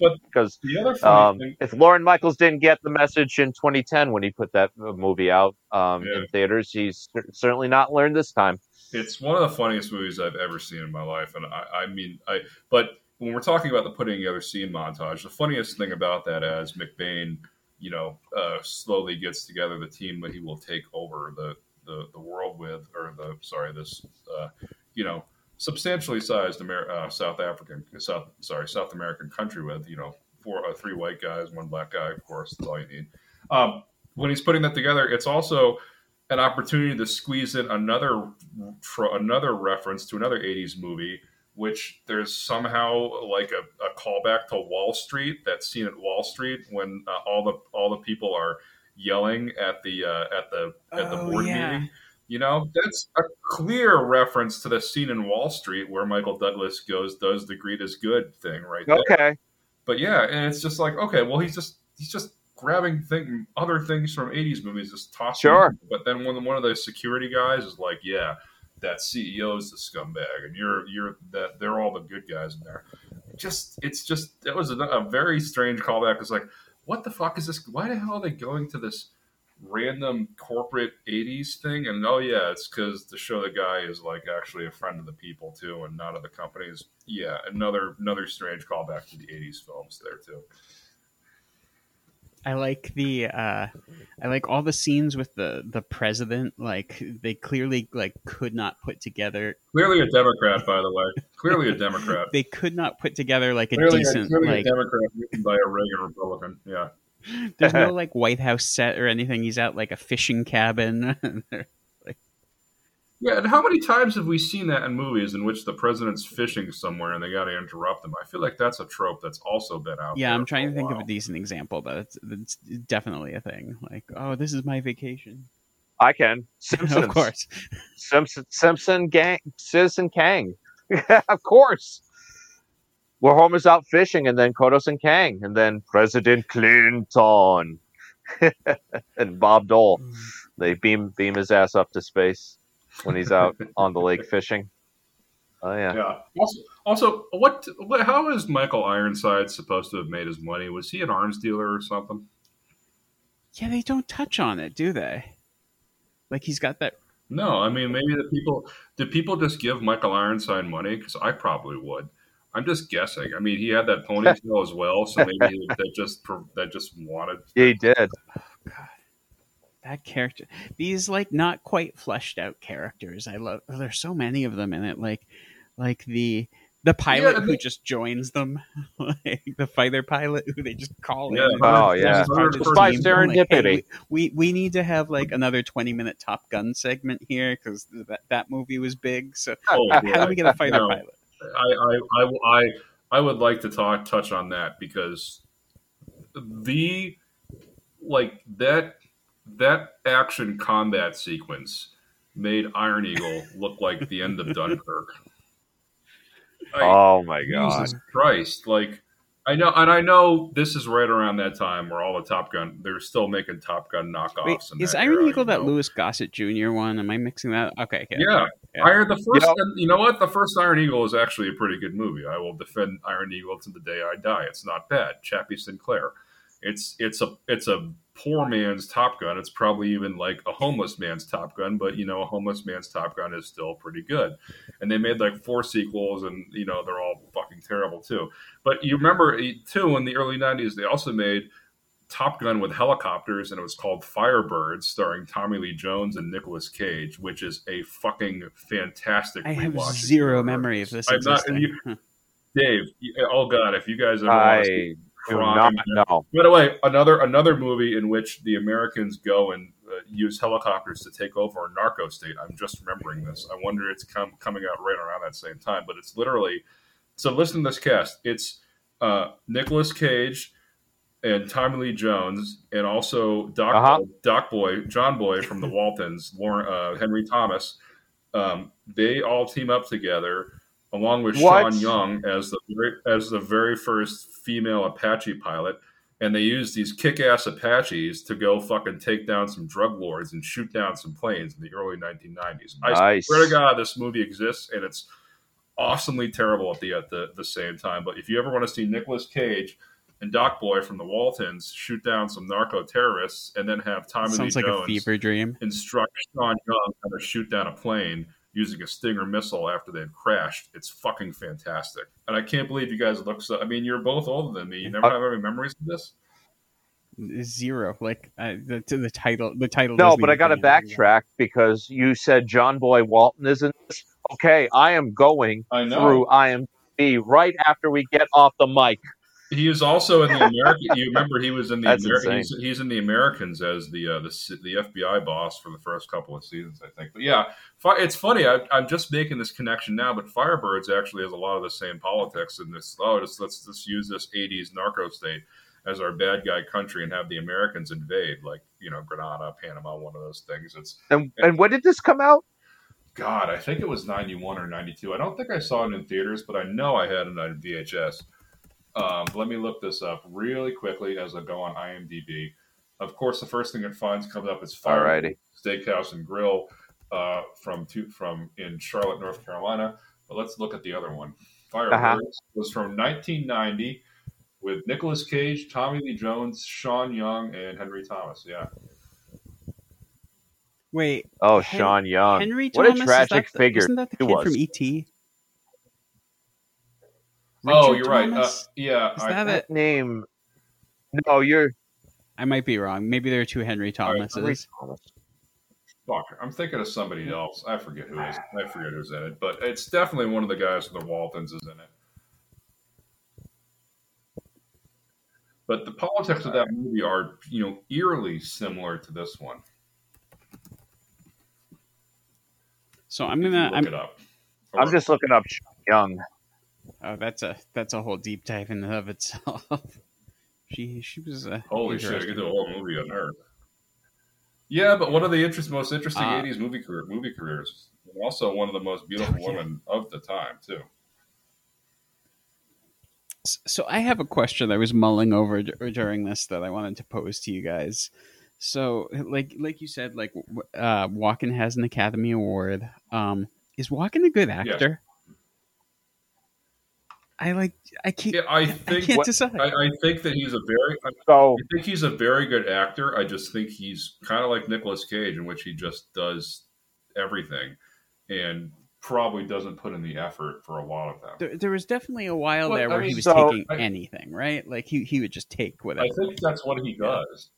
because the other um, thing, if Lorne Michaels didn't get the message in 2010 when he put that movie out um, Yeah. in theaters, he's certainly not learned this time. It's one of the funniest movies I've ever seen in my life, and I, I mean, I. But when we're talking about the putting together scene montage, the funniest thing about that as McBain, you know, uh, slowly gets together the team that he will take over the the, the world with, or the sorry, this, uh, you know, substantially sized Amer- uh, South African, South sorry, South American country with, you know, four, uh, three white guys, one black guy, of course, that's all you need. Um, when he's putting that together, it's also an opportunity to squeeze in another tr- another reference to another 80s movie which there's somehow like a, a callback to Wall Street that scene at Wall Street when uh, all the all the people are yelling at the uh, at the at the Oh, board yeah. meeting you know that's a clear reference to the scene in Wall Street where Michael Douglas goes does the greed is good thing right there Okay. but yeah, and it's just like okay, well he's just he's just grabbing thing other things from '80s movies, just tossing. Sure. them. But then when one of the security guys is like, "Yeah, that CEO is the scumbag, and you're you're that they're all the good guys in there." Just it's just that was a, a very strange callback. It's like, what the fuck is this? Why the hell are they going to this? random corporate 80s thing and oh yeah it's because to show the guy is like actually a friend of the people too and not of the companies yeah another another strange callback to the 80s films there too I like the uh I like all the scenes with the the president like they clearly like could not put together clearly a democrat by the way clearly a democrat they could not put together like a clearly, decent clearly like a democrat written by a reagan republican yeah there's no like White House set or anything. He's at like a fishing cabin. yeah and how many times have we seen that in movies in which the president's fishing somewhere and they got to interrupt him i feel like that's a trope that's also been out yeah, there I'm trying for to think of a decent example, but it's, it's definitely a thing. Like, oh, this is my vacation. I can. Simpsons. of course. Simpson, Simpson gang, Citizen Kang. of course. Where Homer's out fishing, and then Kodos and Kang, and then President Clinton, and Bob Dole. Mm. They beam beam his ass up to space when he's out on the lake fishing. Oh yeah. Yeah. Also, also, what, what? How is Michael Ironside supposed to have made his money? Was he an arms dealer or something? Yeah, they don't touch on it, do they? Like he's got that. No, I mean maybe the people. Did people just give Michael Ironside money? Because I probably would. I'm just guessing. I mean, he had that ponytail as well, so maybe he, that just that just wanted. He did. God. That character, these like not quite fleshed out characters. I love. There's so many of them in it. Like, like the the pilot Yeah, who mean- just joins them, like the fighter pilot who they just call Yeah. in. Oh, and yeah. just part of the Just by team. I'm like, serendipity. hey, we, we we need to have like another 20 minute Top Gun segment here because that that movie was big. So Oh, how do we get a fighter No. pilot? I, I, I, I, I would like to talk touch on that because the like that that action combat sequence made Iron Eagle look like the end of Dunkirk. I- Oh my god. Jesus Christ! Like I know, and I know this is right around that time where all the Top Gun they're still making Top Gun knockoffs. Wait, in is that Iron era, Eagle that know? Louis Gossett Jr. one? Am I mixing that? Okay, okay. Yeah, Yeah. Iron the first. You know- you know what? The first Iron Eagle is actually a pretty good movie. I will defend Iron Eagle to the day I die. It's not bad. Chappie Sinclair. It's it's a it's a poor man's Top Gun. It's probably even like a homeless man's Top Gun, but you know a homeless man's Top Gun is still pretty good. And they made like four sequels, and you know they're all fucking terrible too. But you remember eh, too in the early '90s they also made Top Gun with helicopters, and it was called Firebirds, starring Tommy Lee Jones and Nicolas Cage, which is a fucking fantastic. I have rewatch if you zero memory of this I'm not- you- Dave, oh god, if you guys ever want to see I do crime, not know. by the way, another another movie in which the Americans go and uh, use helicopters to take over a narco state. I'm just remembering this. I wonder it's come, coming out right around that same time, but it's literally. So listen to this cast. It's uh, Nicolas Cage and Tommy Lee Jones, and also Doc Uh-huh. Doc Boy, John Boy from the Waltons, Lauren, uh, Henry Thomas. Um, they all team up together, along with What? Sean Young as the very, as the very first female Apache pilot, and they use these kick-ass Apaches to go fucking take down some drug lords and shoot down some planes in the early 1990s. I Nice. swear to God, this movie exists, and it's awesomely terrible at the at the, the same time. But if you ever want to see Nicolas Cage and Doc Boy from the Waltons shoot down some narco terrorists, and then have Tommy Sounds Lee like a fever dream. instruct Sean Young how to shoot down a plane using a Stinger missile after they've crashed. It's fucking fantastic. And I can't believe you guys look so. I mean, you're both older than me. You never Uh, have any memories of this? Zero. Like uh, the to the title. The title. No, but I got to bring it backtrack because you said John Boy Walton isn't. this. Okay, I am going I know. through IMDb right after we get off the mic. He is also in the American. you remember he was in the insane. He's, he's in the Americans as the uh, the the FBI boss for the first couple of seasons, I think. But yeah, fi- it's funny. I, I'm just making this connection now, but Firebirds actually has a lot of the same politics in this. Oh, just, let's let's use this '80s narco state as our bad guy country and have the Americans invade, like you know Grenada, Panama, one of those things. It's And and when did this come out? God, I think it was 91 or 92. I don't think I saw it in theaters, but I know I had it on VHS. Um, let me look this up really quickly as I go on IMDb. Of course, the first thing it finds comes up is Fire Alrighty. Steakhouse and Grill uh, from two, from in Charlotte, North Carolina. But let's look at the other one. Firebirds Uh-huh. was from 1990 with Nicolas Cage, Tommy Lee Jones, Sean Young, and Henry Thomas. Yeah. Wait, Oh, Hen- Sean Young. Henry what a Thomas. is tragic that the, figure Isn't that the he kid was. from ET? Oh, you're right. Uh, yeah. Is I- that it? That name. No, you're I might be wrong. Maybe there are two Henry right, Thomases. Henry Thomas. Fuck, I'm thinking of somebody else. I forget who is. I forget who's in it, but it's definitely one of the guys from the Waltons is in it. But the politics of that movie are, you know, eerily similar to this one. So I'm gonna. look I'm, it up. I'm just looking up Sean Young. Oh, that's a that's a whole deep dive in and of itself. she she was uh, holy shit! I could do a whole movie on her. Yeah, but one of the interest, most interesting Uh, '80s movie career, movie careers, and also one of the most beautiful Oh, yeah. women of the time too. So I have a question I was mulling over during this that I wanted to pose to you guys. So, like, like you said, like, uh, Walken has an Academy Award. Um, is Walken a good actor? I like. I can't. Yeah, I I think can't what- decide. I, I think that he's a very I So I think he's a very good actor. I just think he's kind of like Nicolas Cage, in which he just does everything. And probably doesn't put in the effort for a lot of them. There, there was definitely a while Well, there I where mean, he was so- taking I- anything, right? Like he he would just take whatever. I think that's what he does.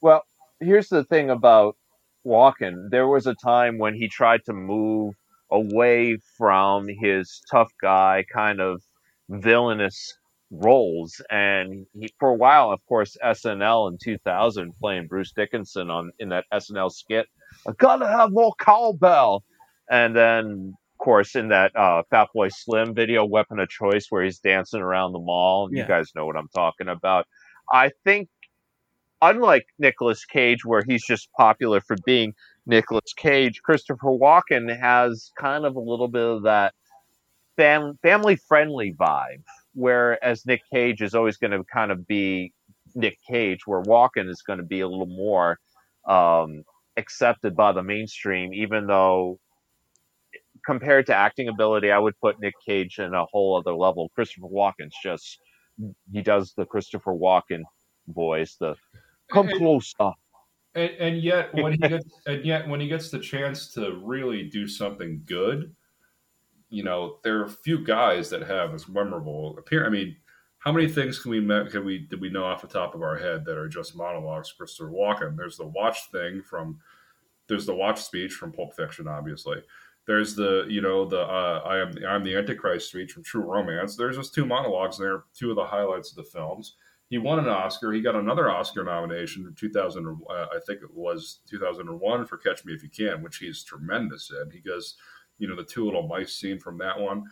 Well, here's the thing about Walken. There was a time when he tried to move away from his tough guy kind of villainous roles, and he, for a while, of course, SNL in 2000 playing Bruce Dickinson on in that SNL skit. I gotta have more cowbell, and then. Of course, in that uh, Fatboy Slim video, "Weapon of Choice," where he's dancing around the mall, Yeah. you guys know what I'm talking about. I think unlike Nicolas Cage, where he's just popular for being Nicolas Cage, Christopher Walken has kind of a little bit of that fam- family friendly vibe, whereas Nick Cage is always going to kind of be Nick Cage, where Walken is going to be a little more um, accepted by the mainstream, even though. Compared to acting ability, I would put Nick Cage in a whole other level. Christopher Walken's just he does the Christopher Walken voice, the come And- closer. And, and yet when he gets and yet when he gets the chance to really do something good, you know, there are a few guys that have this memorable appear. I mean, how many things can we can we did we know off the top of our head that are just monologues? Christopher Walken. There's the watch thing from. There's the watch speech from Pulp Fiction, obviously. There's the you know the uh, I am I'm the Antichrist speech from True Romance. There's just two monologues there, two of the highlights of the films. He won an Oscar. He got another Oscar nomination in 2000. Uh, I think it was 2001 for Catch Me If You Can, which he's tremendous in. He goes, you know, the two little mice scene from that one.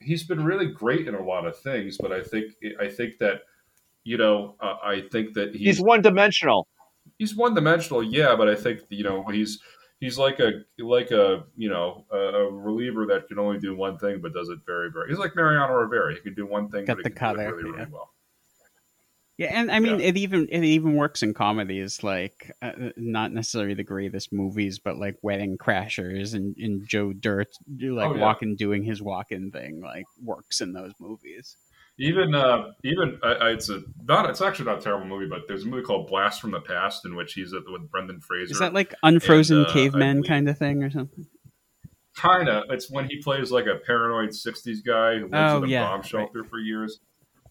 He's been really great in a lot of things, but I think I think that you know uh, I think that he's He's one dimensional. he's one dimensional, yeah, but I think you know he's he's like a like a you know a, a reliever that can only do one thing but does it very very. He's like Mariano Rivera. He can do one thing, Got but the he can do it cutter, really really yeah. well. Yeah, and I mean, Yeah. it even it even works in comedies, like uh, not necessarily the greatest movies, but like Wedding Crashers and, and Joe Dirt, do like Oh, yeah. Walken doing his Walken thing, like works in those movies. Even uh, even I, I, it's a not it's actually not a terrible movie, but there's a movie called Blast from the Past in which he's with Brendan Fraser. Is that like unfrozen And, uh, caveman kind of thing or something? kind of? It's when he plays like a paranoid '60s guy who lives Oh, in a yeah, bomb shelter for years.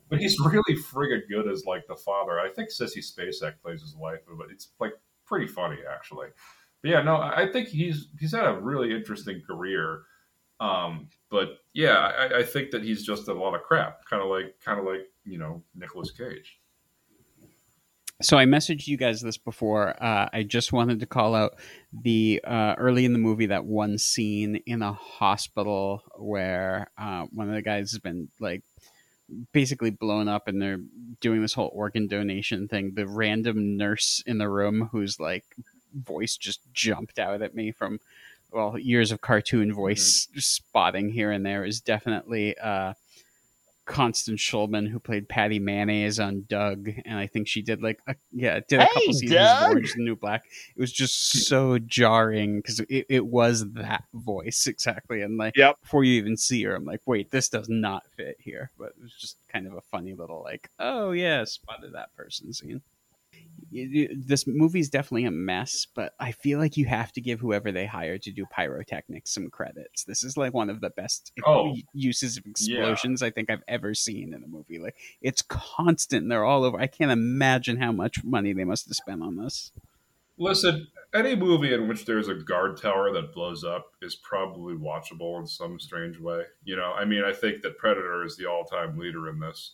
But he's really friggin' good as like the father. I think Sissy Spacek plays his wife, but it's like pretty funny actually. But yeah, no, I think he's he's had a really interesting career. Um, but yeah, I, I think that he's just a lot of crap, kind of like kind of like you know Nicolas Cage. So I messaged you guys this before. Uh, I just wanted to call out the uh, early in the movie that one scene in a hospital where uh, one of the guys has been like basically blown up and they're doing this whole organ donation thing. The random nurse in the room whose like voice just jumped out at me from well years of cartoon voice spotting here and there is definitely uh, Constance Shulman, who played Patty Mayonnaise on Doug, and I think she did like a, yeah, did a Hey, couple seasons Doug! of Orange the New Black. It was just hmm. so jarring because it, it was that voice exactly, and like Yep. before you even see her, I'm like, wait, this does not fit here. But it was just kind of a funny little like, oh yeah, spotted that person scene. This movie's definitely a mess, but I feel like you have to give whoever they hire to do pyrotechnics some credits. This is like one of the best Oh. uses of explosions I think I've ever seen in a movie. Like it's constant; and they're all over. I can't imagine how much money they must have spent on this. Listen, any movie in which there's a guard tower that blows up is probably watchable in some strange way. You know, I mean, I think that Predator is the all-time leader in this,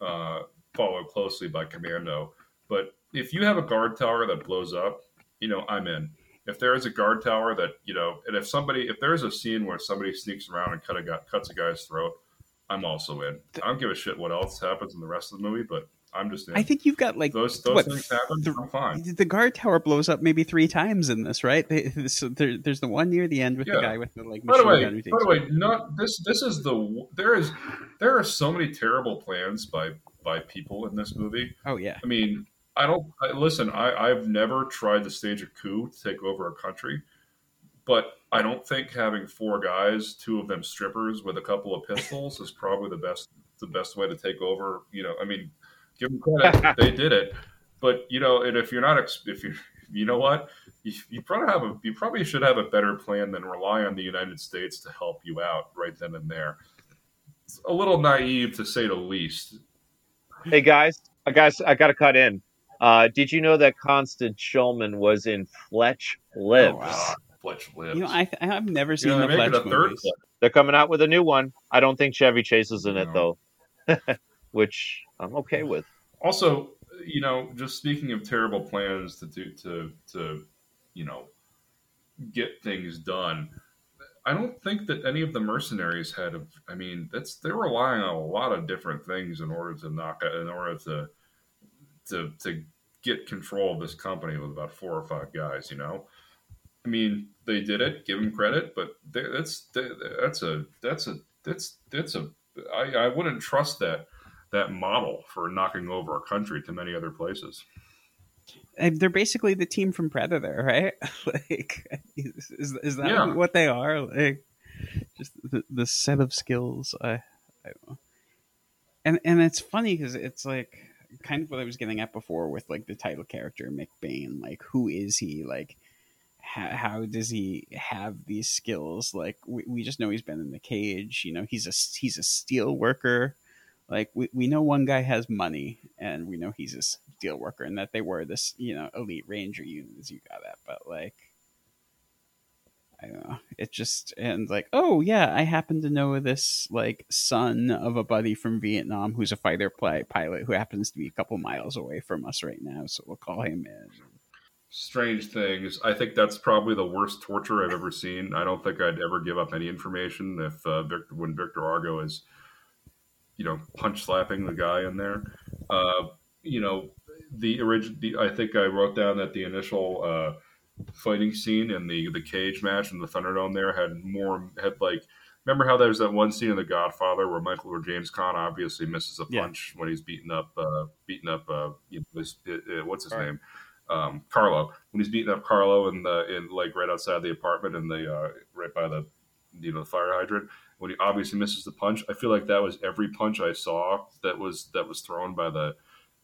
uh, followed closely by Commando. But if you have a guard tower that blows up, you know, I'm in. If there is a guard tower that you know, and if somebody, if there's a scene where somebody sneaks around and cut a guy, cuts a guy's throat, I'm also in. I don't give a shit what else happens in the rest of the movie, but I'm just in. I think you've got like those those what, things happen. th- I'm fine. the guard tower blows up maybe three times in this, right? They, so there, there's the one near the end with the guy with the like By the way, by the way, not this. This is the there is there are so many terrible plans by by people in this movie. Oh yeah, I mean, I don't I, listen. I I've never tried to stage a coup to take over a country, but I don't think having four guys, two of them strippers with a couple of pistols, is probably the best the best way to take over. You know, I mean, give them credit, they did it. But you know, and if you're not if you're you know what? You, you probably have a you probably should have a better plan than rely on the United States to help you out right then and there. It's a little naive to say the least. Hey guys, uh, guys, I got to cut in. Uh, did you know that Constance Shulman was in Fletch Lives? Oh, wow. Fletch lives. You know, I I've never seen You know, the Fletch a third movies. They're coming out with a new one. I don't think Chevy Chase is in it No. though, which I'm okay with. also you know just speaking of terrible plans to do to to you know get things done i don't think that any of the mercenaries had a, i mean that's they're relying on a lot of different things in order to knock in order to to to get control of this company with about four or five guys you know i mean they did it give them credit but they, that's that's a that's a that's that's a I, I wouldn't trust that that model for knocking over a country to many other places. And they're basically the team from Predator, right? like, is, is, is that Yeah. what they are? Like, just the, the set of skills. I, I. And and it's funny because it's like kind of what I was getting at before with like the title character McBain. Like, who is he? Like, how, how does he have these skills? Like, we, we just know he's been in the cage. You know, he's a he's a steel worker. Like we, we know one guy has money, and we know he's a steel worker, and that they were this you know elite ranger unit as you got at. But like, I don't know. It just and like, oh yeah, I happen to know this like son of a buddy from Vietnam who's a fighter pli- pilot who happens to be a couple miles away from us right now, so we'll call him in. Strange things. I think that's probably the worst torture I've ever seen. I don't think I'd ever give up any information if uh, Victor, when Victor Argo is, you know, punch slapping the guy in there. Uh, you know, the original. I think I wrote down that the initial uh, fighting scene in the the cage match in the Thunderdome there had more had like. Remember how there's that one scene in The Godfather where Michael or James Caan obviously misses a Yeah. punch when he's beating up uh, beating up uh, you know, his, uh, what's his Right. name um, Carlo when he's beating up Carlo in the in like right outside the apartment in the uh, right by the you know the fire hydrant when he obviously misses the punch. I feel like that was every punch I saw that was that was thrown by the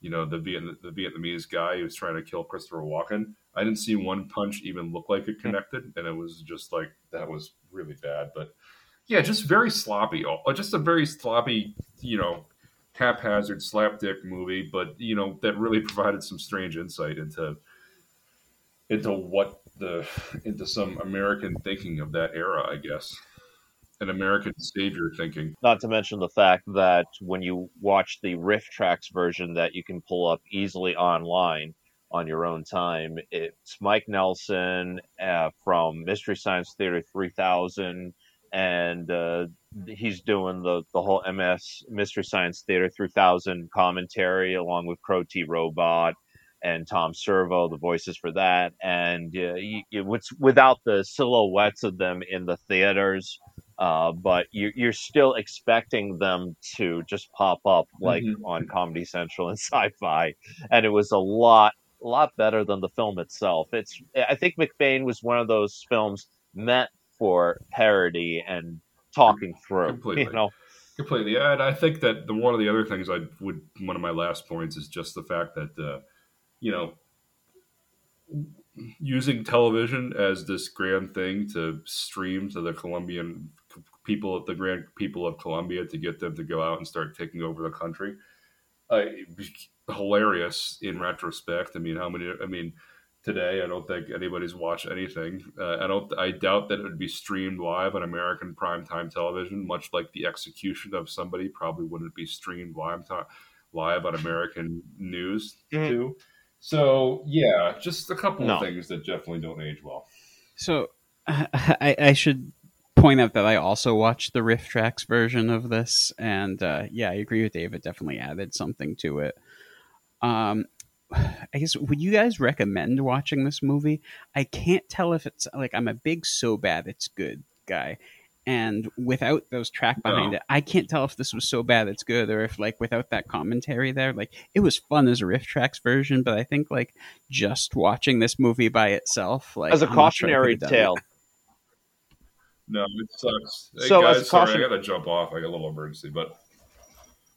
you know the Viet, the Vietnamese guy who was trying to kill Christopher Walken. I didn't see one punch even look like it hmm. connected, and it was just like that was really bad. But yeah, just very sloppy. Oh, oh Just a very sloppy, you know, haphazard slapdick movie, but you know that really provided some strange insight into into what the into some American thinking of that era, I guess, an American savior thinking. Not to mention the fact that when you watch the RiffTrax version that you can pull up easily online on your own time, it's Mike Nelson uh, from Mystery Science Theater 3000, and uh, he's doing the, the whole MS Mystery Science Theater 3000 commentary along with Crow T Robot and Tom Servo, the voices for that, and uh, you, without the silhouettes of them in the theaters uh, but you, you're still expecting them to just pop up like Mhm. on Comedy Central and Sci-Fi, and it was a lot, lot better than the film itself. It's, I think McBain was one of those films meant for parody and talking through. Completely. You know, Completely, and I think that the one of the other things I would one of my last points is just the fact that uh, you know using television as this grand thing to stream to the Colombian people, of the grand people of Colombia, to get them to go out and start taking over the country. Uh, hilarious in retrospect. I mean, how many? I mean, today I don't think anybody's watched anything. Uh, I don't. I doubt that it would be streamed live on American primetime television, much like the execution of somebody probably wouldn't be streamed live to, live on American news Mhm. too. So yeah, just a couple No. of things that definitely don't age well. So I, I should point out that I also watched the RiffTrax version of this, and uh, yeah, I agree with David. Definitely added something to it. Um, I guess would you guys recommend watching this movie? I can't tell if it's like I'm a big so bad it's good guy, and without those track behind No. it, I can't tell if this was so bad it's good or if like without that commentary there, like it was fun as a RiffTrax version, but I think like just watching this movie by itself, like as a I'm sure cautionary it. tale, No, it sucks. Hey So, as guys, a sorry, caution- I got to jump off. I got a little emergency, but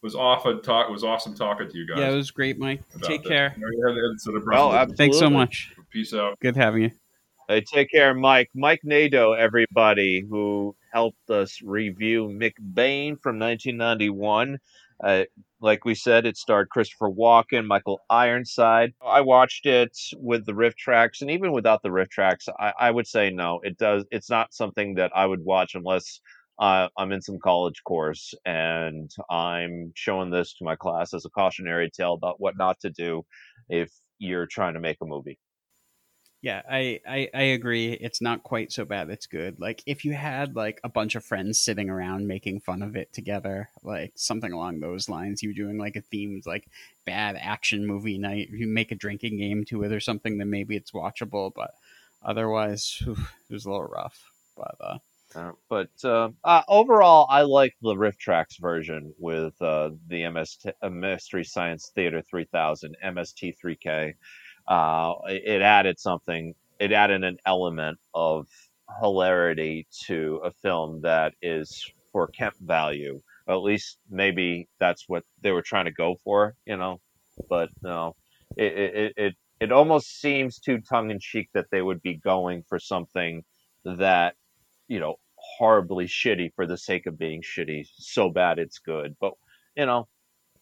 was off a talk. It was awesome talking to you guys. Yeah, it was great, Mike. Take this. care. You know, you had the instant of Oh, Thanks so much. Peace out. Good having you. Hey, take care, Mike. Mike Nadeau, everybody, who helped us review McBain from 1991. Uh, like we said, it starred Christopher Walken, Michael Ironside. I watched it with the RiffTrax, and even without the RiffTrax, I, I would say no. It does. It's not something that I would watch unless uh, I'm in some college course and I'm showing this to my class as a cautionary tale about what not to do if you're trying to make a movie. Yeah, I, I I agree. It's not quite so bad. It's good. Like if you had like a bunch of friends sitting around making fun of it together, like something along those lines. You're doing like a themed like bad action movie night. You make a drinking game to it or something, then maybe it's watchable. But otherwise, whew, it was a little rough. But uh, Uh, but uh, uh, overall, I like the RiffTrax version with uh, the MS Mystery Science Theater 3000 MST3K. Uh, it added something. It added an element of hilarity to a film that is for Kemp value. At least maybe that's what they were trying to go for, you know. But no, it it, it, it almost seems too tongue in cheek that they would be going for something that you know horribly shitty for the sake of being shitty so bad it's good but you know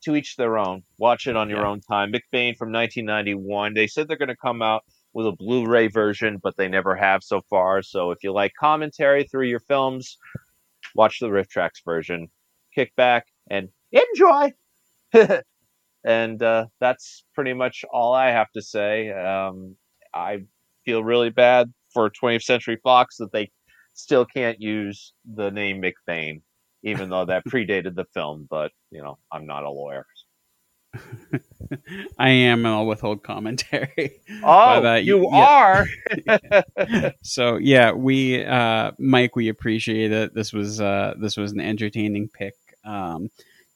to each their own. Watch it on your Yeah. own time. Mcbain from 1991 they said they're going to come out with a blu-ray version but they never have so far. So if you like commentary through your films watch the RiffTrax version. Kick back and enjoy! And uh, that's pretty much all i have to say. Um, i feel really bad for 20th century fox that they still can't use the name McBain, even though that predated the film. But you know, I'm not a lawyer. I am, and I'll withhold commentary. Oh, But, uh, you yeah. are. so yeah, we uh, Mike, we appreciate it. This was uh, this was an entertaining pick. Um,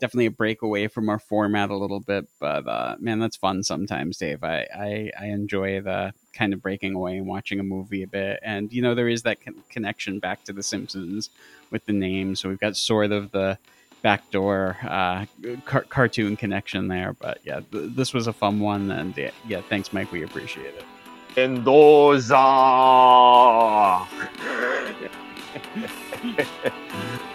definitely a break away from our format a little bit, but uh, man, that's fun sometimes, Dave. I, I I enjoy the kind of breaking away and watching a movie a bit, and you know there is that con- connection back to The Simpsons with the name. So we've got sort of the backdoor uh, car- cartoon connection there. But yeah, th- this was a fun one, and yeah, yeah, thanks, Mike. We appreciate it. Mendoza.